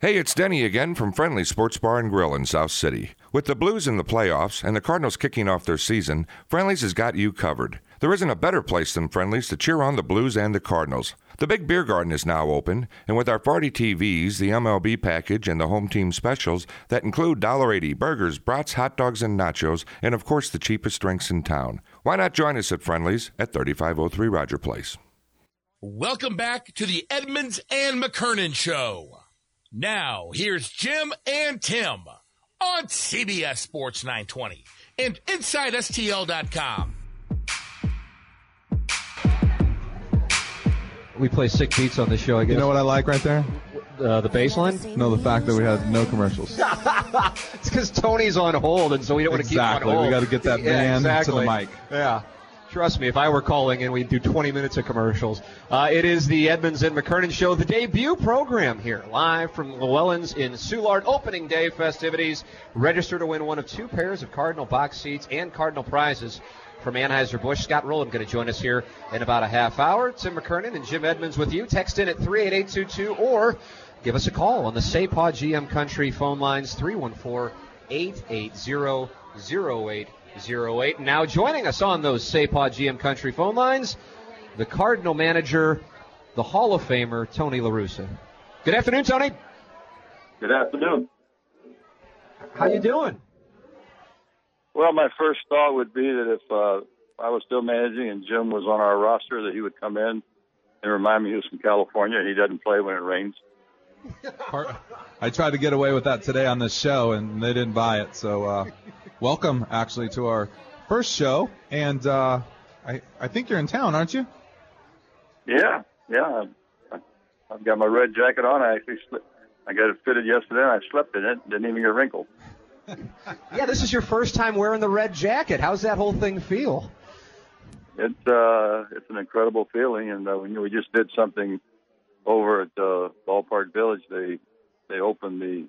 Hey, it's Denny again from Friendly Sports Bar and Grill in South City. With the Blues in the playoffs and the Cardinals kicking off their season, Friendly's has got you covered. There isn't a better place than Friendly's to cheer on the Blues and the Cardinals. The Big Beer Garden is now open, and with our 40 TVs, the MLB package, and the home team specials that include $1.80 burgers, brats, hot dogs, and nachos, and of course the cheapest drinks in town. Why not join us at Friendly's at 3503 Roger Place? Welcome back to the Edmonds and McKernan Show. Now, here's Jim and Tim on CBS Sports 920 and InsideSTL.com. We play sick beats on this show, I guess. You know what I like right there? Uh, the bass line? No, the fact that we had no commercials. it's because Tony's on hold, and so we don't want to keep him on Exactly. hold. We got to get that Yeah, man exactly. to the mic. Yeah. Trust me, if I were calling in, we'd do 20 minutes of commercials. Uh, it is the Edmonds and McKernan Show, the debut program here, live from Llewellyn's in Soulard. Opening day festivities. Register to win one of two pairs of Cardinal box seats and Cardinal prizes from Anheuser-Busch. Scott Rolen going to join us here in about a half hour. Tim McKernan and Jim Edmonds with you. Text in at 38822 or give us a call on the SAPOD GM Country phone lines 314 880 0808. Now joining us on those SAPOD GM Country phone lines, the Cardinal manager, the Hall of Famer, Tony La Russa. Good afternoon, Tony. Good afternoon. How you doing? Well, my first thought would be that if uh, I was still managing and Jim was on our roster, that he would come in and remind me he was from California. And he doesn't play when it rains. Part- I tried to get away with that today on this show, and they didn't buy it. So, uh, welcome actually to our first show. And uh, I, I think you're in town, aren't you? Yeah, yeah. I, I've got my red jacket on. I actually sli I got it fitted yesterday. and I slept in it. Didn't even get wrinkled. Yeah, this is your first time wearing the red jacket. How's that whole thing feel? It's uh, it's an incredible feeling, and uh, we, we just did something over at uh, Ballpark Village. They they opened the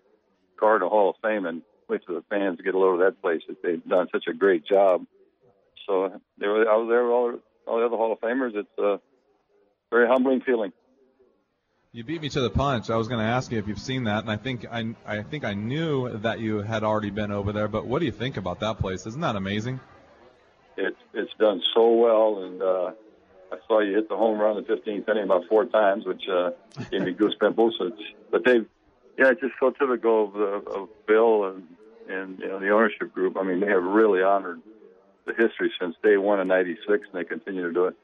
Cardinal Hall of Fame, and wait for the fans to get a load of that place. That they've done such a great job. So they were, I was there with all, all the other Hall of Famers. It's a very humbling feeling. You beat me to the punch. I was going to ask you if you've seen that, and I think I, I think I knew that you had already been over there. But what do you think about that place? Isn't that amazing? It's it's done so well, and uh, I saw you hit the home run in the 15th inning about four times, which uh, gave me goosebumps. But they, yeah, it's just so typical of, the, of Bill and and you know the ownership group. I mean, they have really honored the history since day one in '96, and they continue to do it.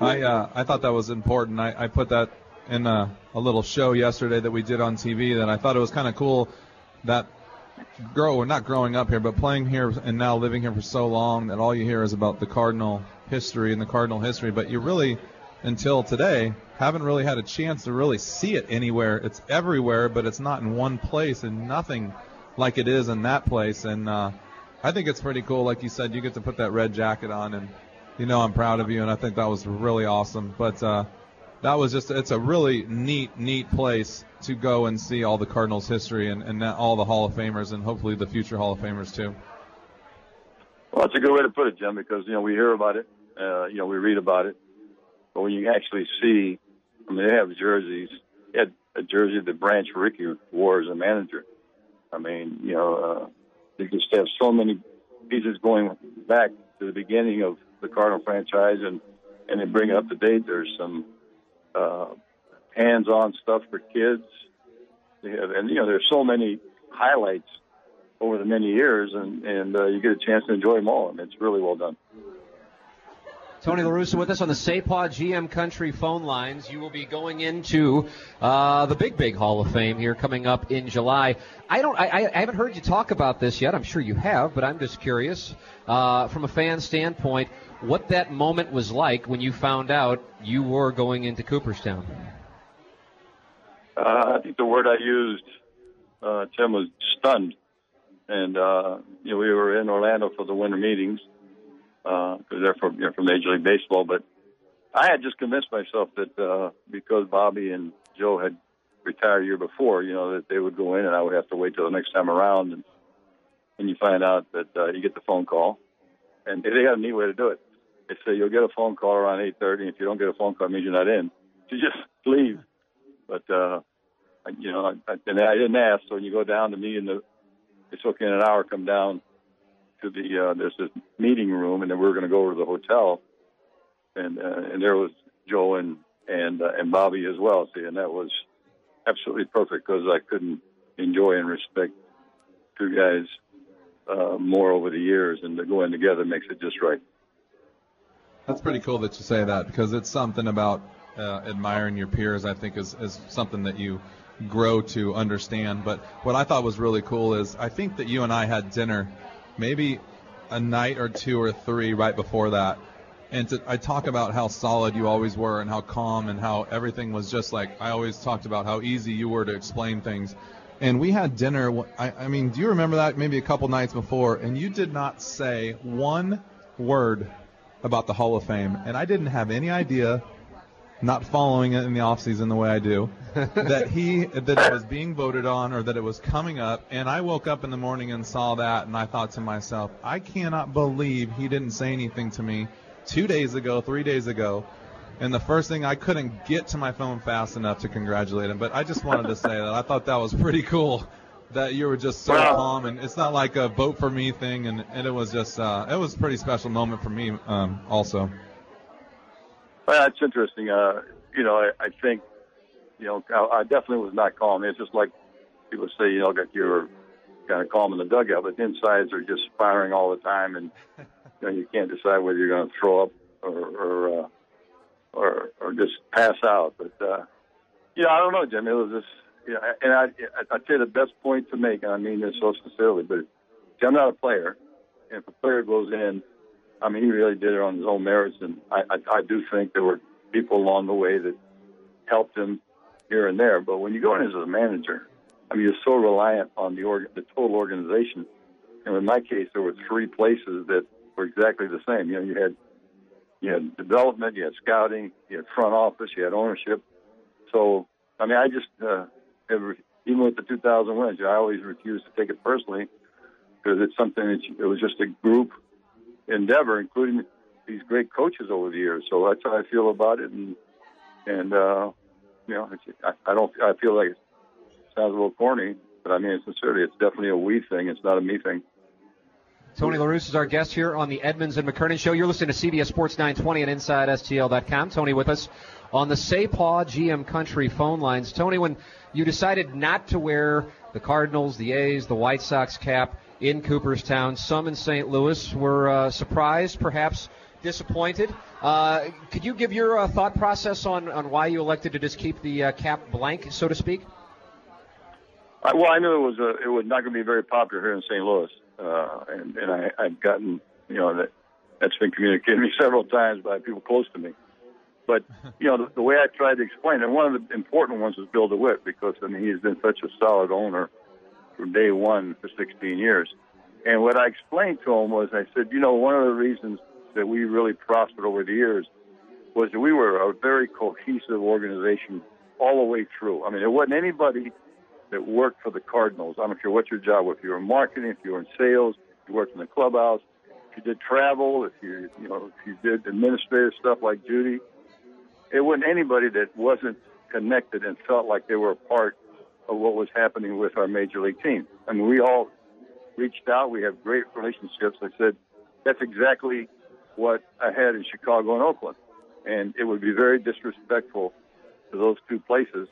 I uh, I thought that was important. I, I put that in a, a little show yesterday that we did on TV. That I thought it was kind of cool that grow or not growing up here, but playing here and now living here for so long that all you hear is about the Cardinal history and the Cardinal history, but you really until today haven't really had a chance to really see it anywhere. It's everywhere, but it's not in one place and nothing like it is in that place. And uh, I think it's pretty cool. Like you said, you get to put that red jacket on and you know I'm proud of you, and I think that was really awesome. But uh, that was just it's a really neat, neat place to go and see all the Cardinals history and, and all the Hall of Famers and hopefully the future Hall of Famers too. Well, it's a good way to put it, Jim, because you know we hear about it, uh, you know we read about it, but when you actually see, I mean, they have jerseys. They had a jersey that Branch Rickey wore as a manager. I mean, you know, uh, they just have so many pieces going back to the beginning of the Cardinal franchise, and and they bring it up to date. There's some uh, hands-on stuff for kids. They have, and you know, there's so many highlights over the many years, and and uh, you get a chance to enjoy them all, and it's really well done. Tony La Russa with us on the SAPOD GM Country phone lines. You will be going into uh, the Big Big Hall of Fame here coming up in July. I don't. I, I haven't heard you talk about this yet. I'm sure you have, but I'm just curious, uh, from a fan standpoint, what that moment was like when you found out you were going into Cooperstown. Uh, I think the word I used, uh, Tim, was stunned. And, uh, you know, we were in Orlando for the winter meetings, because they're from, you know, from Major League Baseball. But I had just convinced myself that, uh, because Bobby and Joe had retired a year before, you know, that they would go in and I would have to wait till the next time around. And, and you find out that, uh, you get the phone call. And they got a neat way to do it. They say you'll get a phone call around 8.30. If you don't get a phone call, it means you're not in. You just leave. But, uh, you know, I, and I didn't ask. So when you go down to me and the, it took me an hour come down to the uh, there's this meeting room, and then we were going to go over to the hotel, and uh, and there was Joe and and uh, and Bobby as well. See, and that was absolutely perfect because I couldn't enjoy and respect two guys uh, more over the years, and to go in together makes it just right. That's pretty cool that you say that because it's something about uh, admiring your peers. I think is is something that you grow to understand. But what I thought was really cool is I think that you and I had dinner maybe a night or two or three right before that. And to, I talk about how solid you always were and how calm and how everything was just like I always talked about how easy you were to explain things. And we had dinner. I, I mean, do you remember that maybe a couple nights before? And you did not say one word about the Hall of Fame. And I didn't have any idea not following it in the off season the way I do, that he that it was being voted on or that it was coming up. And I woke up in the morning and saw that, and I thought to myself, I cannot believe he didn't say anything to me two days ago, three days ago. And the first thing I couldn't get to my phone fast enough to congratulate him, but I just wanted to say that I thought that was pretty cool that you were just so calm and it's not like a vote for me thing and, and it was just uh, it was a pretty special moment for me um, also. Well, that's interesting. Uh, you know, I, I think, you know, I, I definitely was not calm. It's just like people say, you know, that you're kind of calm in the dugout, but the insides are just firing all the time, and you know, you can't decide whether you're going to throw up or or, uh, or or just pass out. But uh, you I don't know, Jim. It was just, you know, and I I'd say the best point to make, and I mean this so sincerely, but see, I'm not a player, and if a player goes in I mean, he really did it on his own merits, and I, I, I do think there were people along the way that helped him here and there. But when you go in as a manager, I mean, you're so reliant on the org- the total organization. And in my case, there were three places that were exactly the same. You know, you had you had development, you had scouting, you had front office, you had ownership. So, I mean, I just uh, even with the 2000 wins, I always refused to take it personally because it's something that you, it was just a group endeavor, including these great coaches over the years. So that's how I feel about it, and and uh, you know, I, I don't. I feel like it sounds a little corny, but I mean, sincerely, it's definitely a we thing. It's not a me thing. Tony La Russa is our guest here on the Edmonds and McKernan Show. You're listening to CBS Sports 920 and InsideSTL.com. Tony with us on the SAPA GM Country phone lines. Tony, when you decided not to wear the Cardinals, the A's, the White Sox cap, in Cooperstown. Some in St. Louis were uh, surprised, perhaps disappointed. Uh, could you give your uh, thought process on, on why you elected to just keep the uh, cap blank, so to speak? I, well, I knew it was a, it was not going to be very popular here in St. Louis, uh, and, and I, I've gotten you know that that's been communicated to me several times by people close to me. But you know the, the way I tried to explain, and one of the important ones was Bill DeWitt because I mean he's been such a solid owner from day one for 16 years. And what I explained to him was, I said, you know, one of the reasons that we really prospered over the years was that we were a very cohesive organization all the way through. I mean, there wasn't anybody that worked for the Cardinals. I don't care what your job was. If you were in marketing, if you were in sales, if you worked in the clubhouse, if you did travel, if you, you know, if you did administrative stuff like Judy, it wasn't anybody that wasn't connected and felt like they were a part of what was happening with our major league team. Mean, we all reached out. We have great relationships. I said, that's exactly what I had in Chicago and Oakland. And it would be very disrespectful to those two places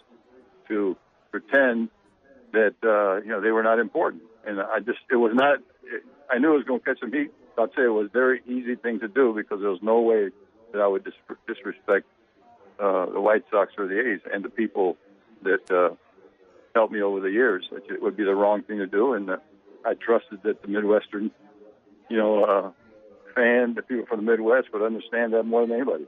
to pretend that, uh, you know, they were not important. And I just, it was not, I knew it was going to catch some heat. I'd say it was a very easy thing to do because there was no way that I would dis- disrespect uh, the White Sox or the A's and the people that uh, helped me over the years. It would be the wrong thing to do, and uh, I trusted that the Midwestern, you know, uh, fan, the people from the Midwest would understand that more than anybody.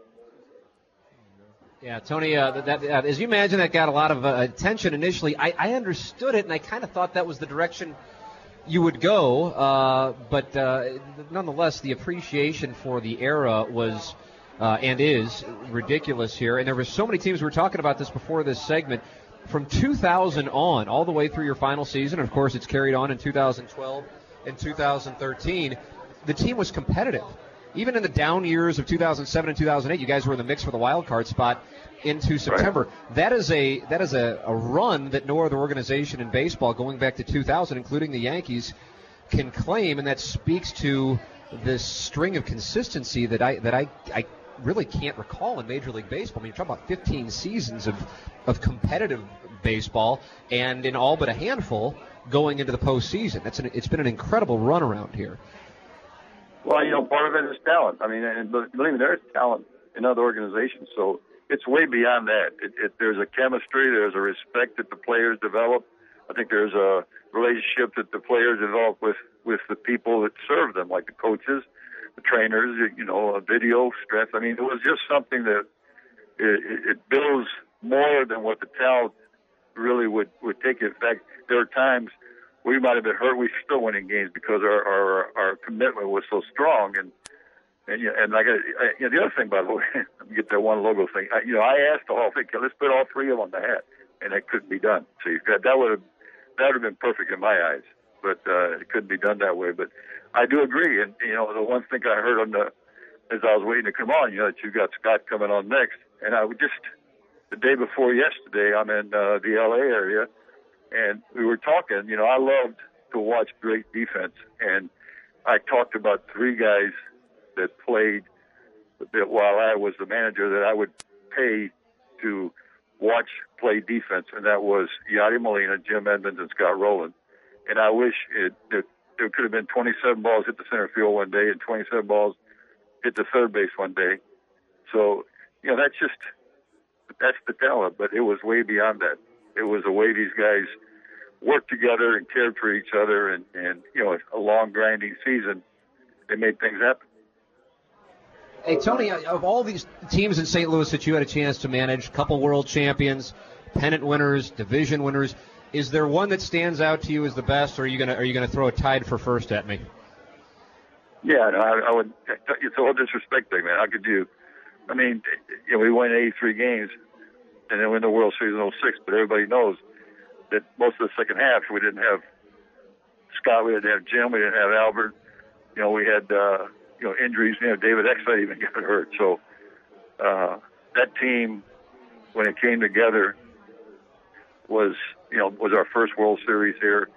Yeah, Tony, uh, that, uh, as you imagine, that got a lot of uh, attention initially. I, I understood it, and I kind of thought that was the direction you would go. Uh, but uh, nonetheless, the appreciation for the era was uh, and is ridiculous here. And there were so many teams. We were talking about this before this segment from 2000 on, all the way through your final season. Of course, it's carried on in 2012 and 2013. The team was competitive. even in the down years of 2007 and 2008, you guys were in the mix for the wild card spot into September. Right. That is a that is a, a run that no other organization in baseball, going back to 2000, including the Yankees, can claim, and that speaks to this string of consistency that I that I, I really can't recall in Major League Baseball. I mean, you're talking about 15 seasons of of competitive baseball, and in all but a handful going into the postseason. That's an, it's been an incredible run around here. Well, you know, part of it is talent. I mean, and believe me, there's talent in other organizations. So it's way beyond that. It, it, there's a chemistry, there's a respect that the players develop. I think there's a relationship that the players develop with with the people that serve them, like the coaches, trainers. You know, a video strength. I mean, it was just something that it, it builds more than what the talent really would would take. In fact, there are times we might have been hurt. We still winning games because our our, our commitment was so strong. And and you know, and like I, you know, the other thing, by the way, get that one logo thing. I, you know, I asked the whole thing, let's put all three of them on the hat, and it couldn't be done. So you, that that would have that would have been perfect in my eyes, but uh, it couldn't be done that way. But I do agree, and you know, the one thing I heard on the as I was waiting to come on, you know, that you got Scott coming on next, and I would just the day before yesterday, I'm in uh, the LA area, and we were talking. You know, I loved to watch great defense, and I talked about three guys that played that while I was the manager that I would pay to watch play defense, and that was Yadi Molina, Jim Edmonds, and Scott Rolen. And I wish it, it there could have been 27 balls hit the center field one day and 27 balls hit the third base one day. So, you know, that's just that's the talent, but it was way beyond that. It was the way these guys worked together and cared for each other, and and you know, a long grinding season, they made things happen. Hey Tony, of all these teams in St. Louis that you had a chance to manage, couple world champions, pennant winners, division winners, is there one that stands out to you as the best, or are you gonna are you gonna throw a tide for first at me? Yeah, no, I, I would. It's all disrespect thing, man. I could do. I mean, you know, we won 83 games and then win the World Series in 06. But everybody knows that most of the second half we didn't have Scott, we didn't have Jim, we didn't have Albert. You know, we had uh, you know injuries. You know, David Eckstein even got hurt. So uh, that team, when it came together, was you know was our first World Series here,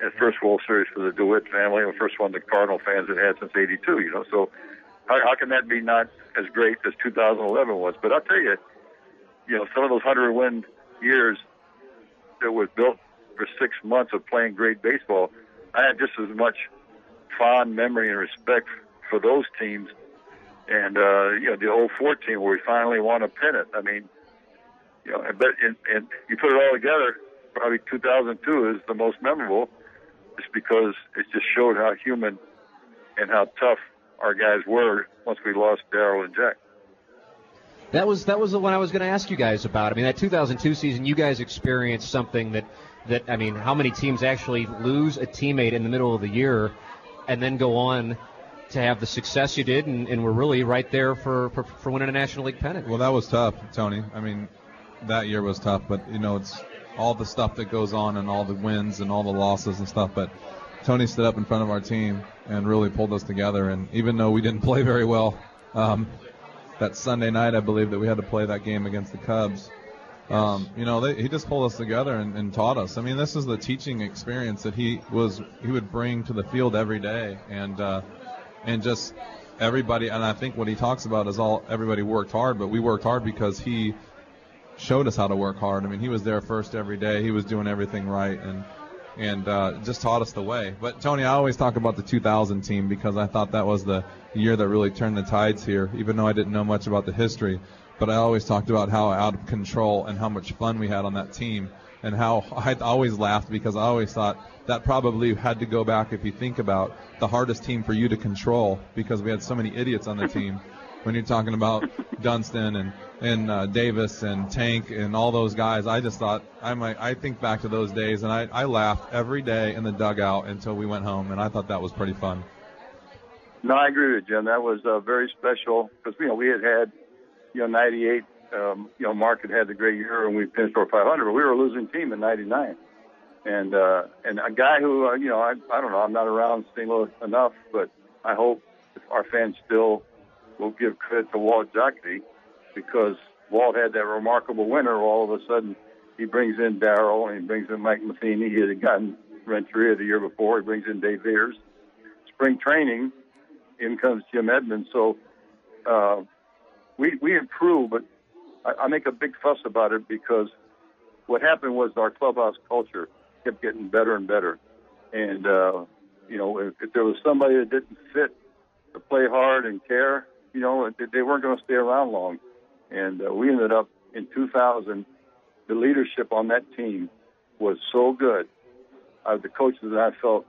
and first World Series for the DeWitt family, and the first one the Cardinal fans had had since '82. You know, so how, how can that be not as great as 2011 was? But I'll tell you you know, some of those hundred win years that was built for six months of playing great baseball, I had just as much fond memory and respect for those teams. And uh, you know, the 04 team where we finally won a pennant. I mean, you know, but and, and you put it all together, probably 2002 is the most memorable, just because it just showed how human and how tough our guys were once we lost Darryl and Jack. That was that was the one I was going to ask you guys about. I mean, that 2002 season, you guys experienced something that that I mean, how many teams actually lose a teammate in the middle of the year, and then go on to have the success you did, and, and we're really right there for, for for winning a National League pennant. Well, that was tough, Tony. I mean, that year was tough, but you know, it's all the stuff that goes on and all the wins and all the losses and stuff. But Tony stood up in front of our team and really pulled us together. And even though we didn't play very well, um, that Sunday night, I believe that we had to play that game against the Cubs. Um, you know, they, he just pulled us together and, and taught us. I mean, this is the teaching experience that he was he would bring to the field every day, and uh, and just everybody. And I think what he talks about is all everybody worked hard, but we worked hard because he showed us how to work hard. I mean, he was there first every day. He was doing everything right, and and uh, just taught us the way. But Tony, I always talk about the 2000 team because I thought that was the year that really turned the tides here, even though I didn't know much about the history. But I always talked about how out of control and how much fun we had on that team, and how I always laughed because I always thought that probably had to go back if you think about the hardest team for you to control because we had so many idiots on the team when you're talking about Dunston and and uh, Davis and Tank and all those guys. I just thought I might. I think back to those days, and I, I laughed every day in the dugout until we went home, and I thought that was pretty fun. No, I agree with you, Jim. That was uh, very special because you know we had had you know '98. Um, you know, Mark had had the great year, and we finished for 500, but we were a losing team in '99. And uh, and a guy who uh, you know I I don't know I'm not around St. Louis enough, but I hope our fans still will give credit to Walt Jocketty because Walt had that remarkable winter. All of a sudden, he brings in Darryl and he brings in Mike Matheny. He had gotten Renteria the year before. He brings in Dave Veres. Spring training, in comes Jim Edmonds. So uh, we we improve, but I, I make a big fuss about it because what happened was our clubhouse culture kept getting better and better. And uh, you know, if, if there was somebody that didn't fit to play hard and care, you know, they weren't going to stay around long. And uh, we ended up in 2000. The leadership on that team was so good. Uh, the coaches and I felt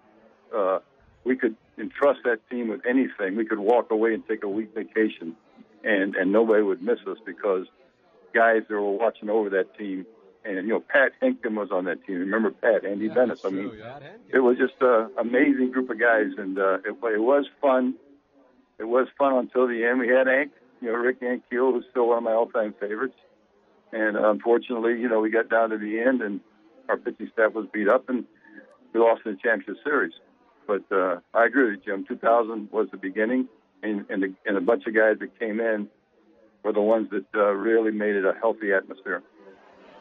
uh, we could entrust that team with anything. We could walk away and take a week vacation, and and nobody would miss us because guys that were watching over that team. And you know, Pat Hentgen was on that team. Remember Pat, Andy Yeah, Benes. I mean, yeah. it was just an amazing group of guys, and uh, it, it was fun. It was fun until the end. We had Hank, you know, Rick Ankiel, who's still one of my all-time favorites. And uh, unfortunately, you know, we got down to the end, and our pitching staff was beat up, and we lost in the championship series. But uh, I agree with you, Jim. 2000 was the beginning, and and, the, and a bunch of guys that came in were the ones that uh, really made it a healthy atmosphere.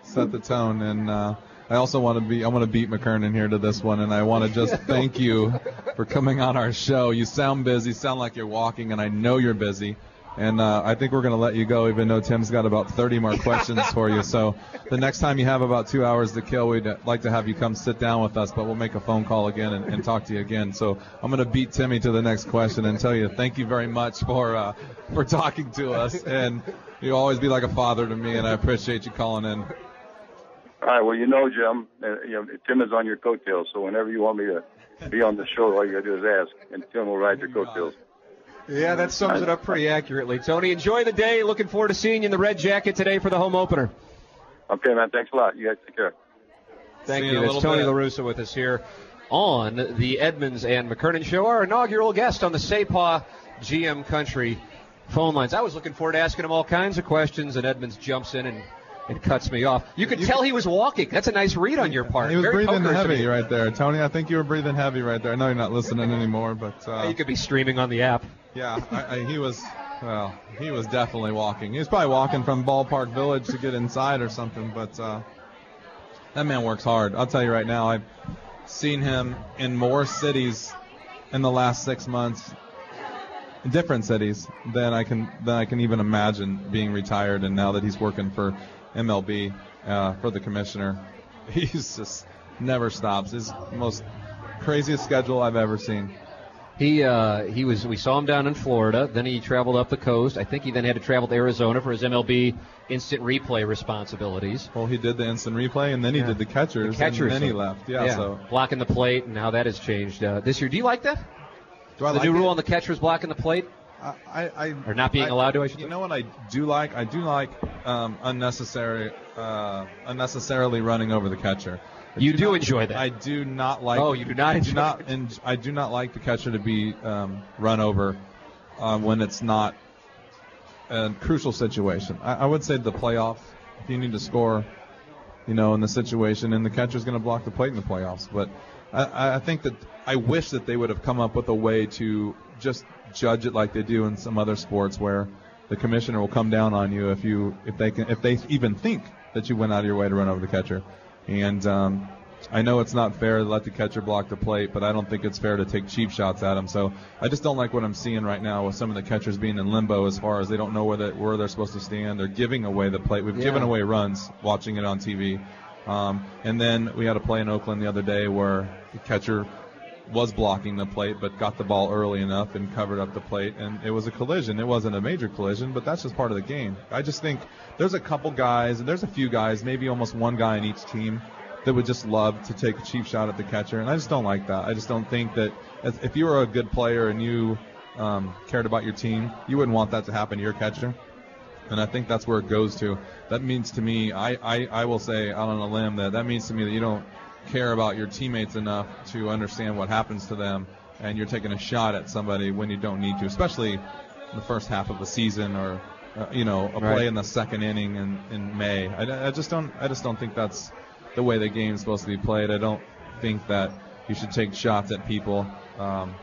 set the tone. And uh, I also want to be I want to beat McKernan here to this one, and I want to just thank you for coming on our show. You sound busy, sound like you're walking, and I know you're busy. And uh, I think we're going to let you go, even though Tim's got about 30 more questions for you. So the next time you have about two hours to kill, we'd like to have you come sit down with us, but we'll make a phone call again and, and talk to you again. So I'm going to beat Timmy to the next question and tell you thank you very much for uh, for talking to us. And you always be like a father to me, and I appreciate you calling in. All right. Well, you know, Jim, uh, you know, Tim is on your coattails. So whenever you want me to be on the show, all you got to do is ask, and Tim will ride your coattails. Yeah, that sums it up pretty accurately. Tony, enjoy the day. Looking forward to seeing you in the red jacket today for the home opener. Okay, man. Thanks a lot. You guys take care. Thank See you. you in That's Tony bit. La with us here on the Edmonds and McKernan Show, our inaugural guest on the SAPA GM Country phone lines. I was looking forward to asking him all kinds of questions, and Edmonds jumps in and, and cuts me off. You could You tell he was walking. That's a nice read on your part. He was Very breathing poker to heavy right there, Tony. I think you were breathing heavy right there. I know you're not listening anymore, but uh, You could be streaming on the app. yeah, I, I, he was. Well, he was definitely walking. He was probably walking from Ballpark Village to get inside or something. But uh, that man works hard. I'll tell you right now. I've seen him in more cities in the last six months, different cities than I can than I can even imagine being retired. And now that he's working for MLB uh, for the commissioner, he's just never stops. His most craziest schedule I've ever seen. He uh, he was. We saw him down in Florida. Then he traveled up the coast. I think he then had to travel to Arizona for his MLB instant replay responsibilities. Well, he did the instant replay, and then he Yeah. did the catchers, The catchers, and then he left. Yeah, so blocking the plate and how that has changed uh, this year. Do you like that? do I like the like new it? rule on the catchers blocking the plate. I, I, Or not being I- allowed to, I should You know what I do like? I do like um, unnecessary, uh, unnecessarily running over the catcher. I You do not- enjoy that. I do not like. Oh, you do not I enjoy do not, and I do not like the catcher to be um, run over um, when it's not a crucial situation. I, I would say the playoffs. If you need to score, you know, in the situation, and the catcher's going to block the plate in the playoffs. But I, I think that I wish that they would have come up with a way to just judge it like they do in some other sports, where the commissioner will come down on you if you if they can if they even think that you went out of your way to run over the catcher. And um, I know it's not fair to let the catcher block the plate, but I don't think it's fair to take cheap shots at him. So I just don't like what I'm seeing right now with some of the catchers being in limbo as far as they don't know where they, where they're supposed to stand. They're giving away the plate. We've Yeah. given away runs watching it on TV. Um, and then we had a play in Oakland the other day where the catcher was blocking the plate, but got the ball early enough and covered up the plate, and it was a collision. It wasn't a major collision, but that's just part of the game. I just think there's a couple guys, and there's a few guys, maybe almost one guy in each team, that would just love to take a cheap shot at the catcher, and I just don't like that. I just don't think that if you were a good player and you um, cared about your team, you wouldn't want that to happen to your catcher. And I think that's where it goes to. That means to me, I, I, I will say out on a limb that that means to me that you don't care about your teammates enough to understand what happens to them, and you're taking a shot at somebody when you don't need to, especially in the first half of the season or uh, you know a play Right. in the second inning in, in May. I, I just don't I just don't think that's the way the game's supposed to be played. I don't think that you should take shots at people. Um,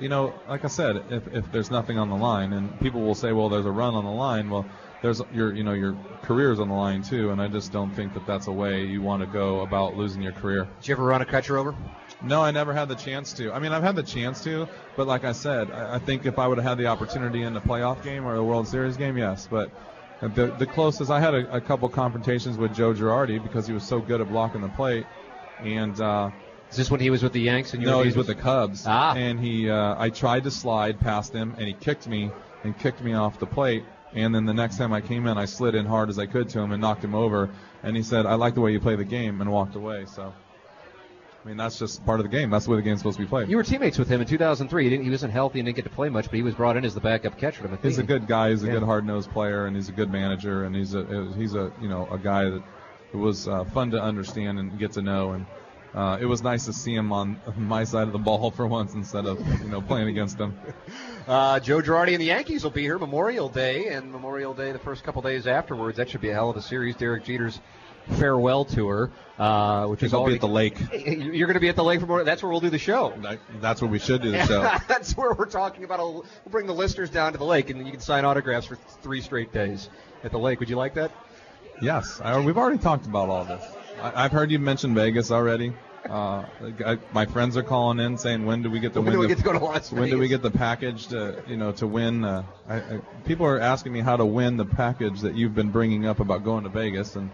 you know, like I said, if, if there's nothing on the line, and people will say, well, there's a run on the line. Well, there's your, you know, your career's on the line too, and I just don't think that that's a way you want to go about losing your career. Did you ever run a catcher over? No, I never had the chance to. I mean, I've had the chance to, but like I said, I, I think if I would have had the opportunity in the playoff game or the World Series game, yes. But the, the closest, I had a, a couple confrontations with Joe Girardi because he was so good at blocking the plate, and. Uh, is this when he was with the Yanks? And you no, he's with the Cubs. Ah. And he, uh, I tried to slide past him, and he kicked me and kicked me off the plate. And then the next time I came in, I slid in hard as I could to him and knocked him over. And he said, "I like the way you play the game," and walked away. So. I mean, that's just part of the game. That's the way the game's supposed to be played. You were teammates with him in 2003. He, didn't, he wasn't healthy and didn't get to play much, but he was brought in as the backup catcher. To he's a good guy. He's a yeah. good hard-nosed player, and he's a good manager, and he's a he's a you know a guy that it was uh, fun to understand and get to know. And uh, it was nice to see him on my side of the ball for once instead of you know playing against him. Uh, Joe Girardi and the Yankees will be here Memorial Day and Memorial Day the first couple days afterwards. That should be a hell of a series. Derek Jeter's farewell tour, uh, which is all at the lake. You're going to be at the lake for more. That's where we'll do the show. That's where we should do the show. that's where we're talking about. A, we'll bring the listeners down to the lake, and you can sign autographs for three straight days at the lake. Would you like that? Yes, I, we've already talked about all this. I, have heard you mention Vegas already. Uh, I, my friends are calling in saying, "When do we get the when do we the, get to go to Las Vegas? When do we get the package to you know to win?" Uh, I, I, people are asking me how to win the package that you've been bringing up about going to Vegas, and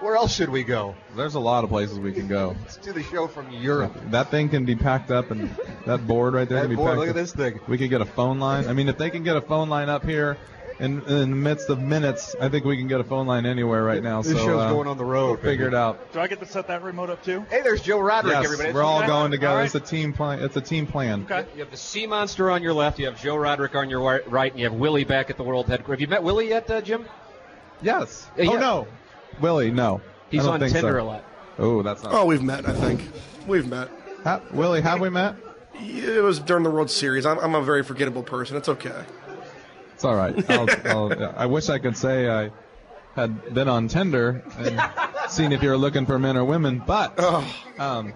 where else should we go? There's a lot of places we can go. Let's do the show from Europe. That thing can be packed up, and that board right there that can be board, packed. Look up. at this thing. We could get a phone line. I mean, if they can get a phone line up here in, in the midst of minutes, I think we can get a phone line anywhere right now. This so, show's uh, going on the road. We'll figure it out. Do I get to set that remote up too? Hey, there's Joe Roderick. Yes, everybody. we're all going together. All right. It's a team plan. It's a team plan. Okay. You have the Sea Monster on your left. You have Joe Roderick on your right, and you have Willie back at the World Headquarters. Have you met Willie yet, uh, Jim? Yes. Yeah, oh no, Willie, no. He's on Tinder so. a lot. Oh, that's not. Oh, we've met. I think we've met. Ha- Willie, have we met? It was during the World Series. I'm, I'm a very forgettable person. It's okay. It's all right. I'll, I'll, I wish I could say I had been on Tinder and seen if you're looking for men or women, but um,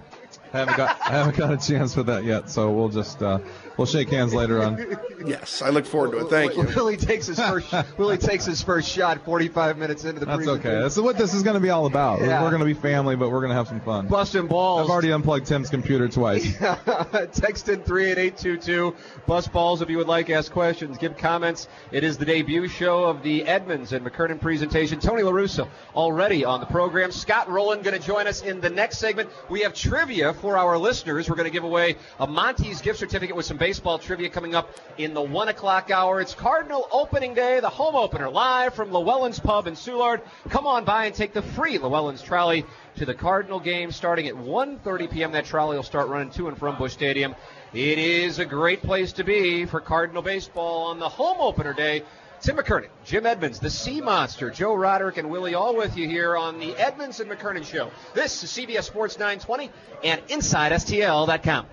I haven't got I haven't got a chance for that yet. So we'll just uh, we'll shake hands later on. Yes, I look forward to it. Thank you. Willie takes his first. Willie takes his first shot. 45 minutes into the That's okay. This is what this is going to be all about. Yeah. We're going to be family, but we're going to have some fun. Busting balls. I've already unplugged Tim's computer twice. Text in 38822. Bus balls if you would like. Ask questions. Give comments. It is the debut show of the Edmonds and McKernan presentation. Tony La Russa already on the program. Scott Rolen going to join us in the next segment. We have trivia for our listeners. We're going to give away a Monty's gift certificate with some baseball trivia coming up in the 1 o'clock hour. It's Cardinal opening day, the home opener, live from Llewellyn's Pub in Soulard. Come on by and take the free Llewellyn's trolley to the Cardinal game starting at 1.30 p.m. That trolley will start running to and from Busch Stadium. It is a great place to be for Cardinal baseball on the home opener day. Tim McKernan, Jim Edmonds, the Sea Monster, Joe Roderick, and Willie all with you here on the Edmonds and McKernan Show. This is CBS Sports 920 and InsideSTL.com.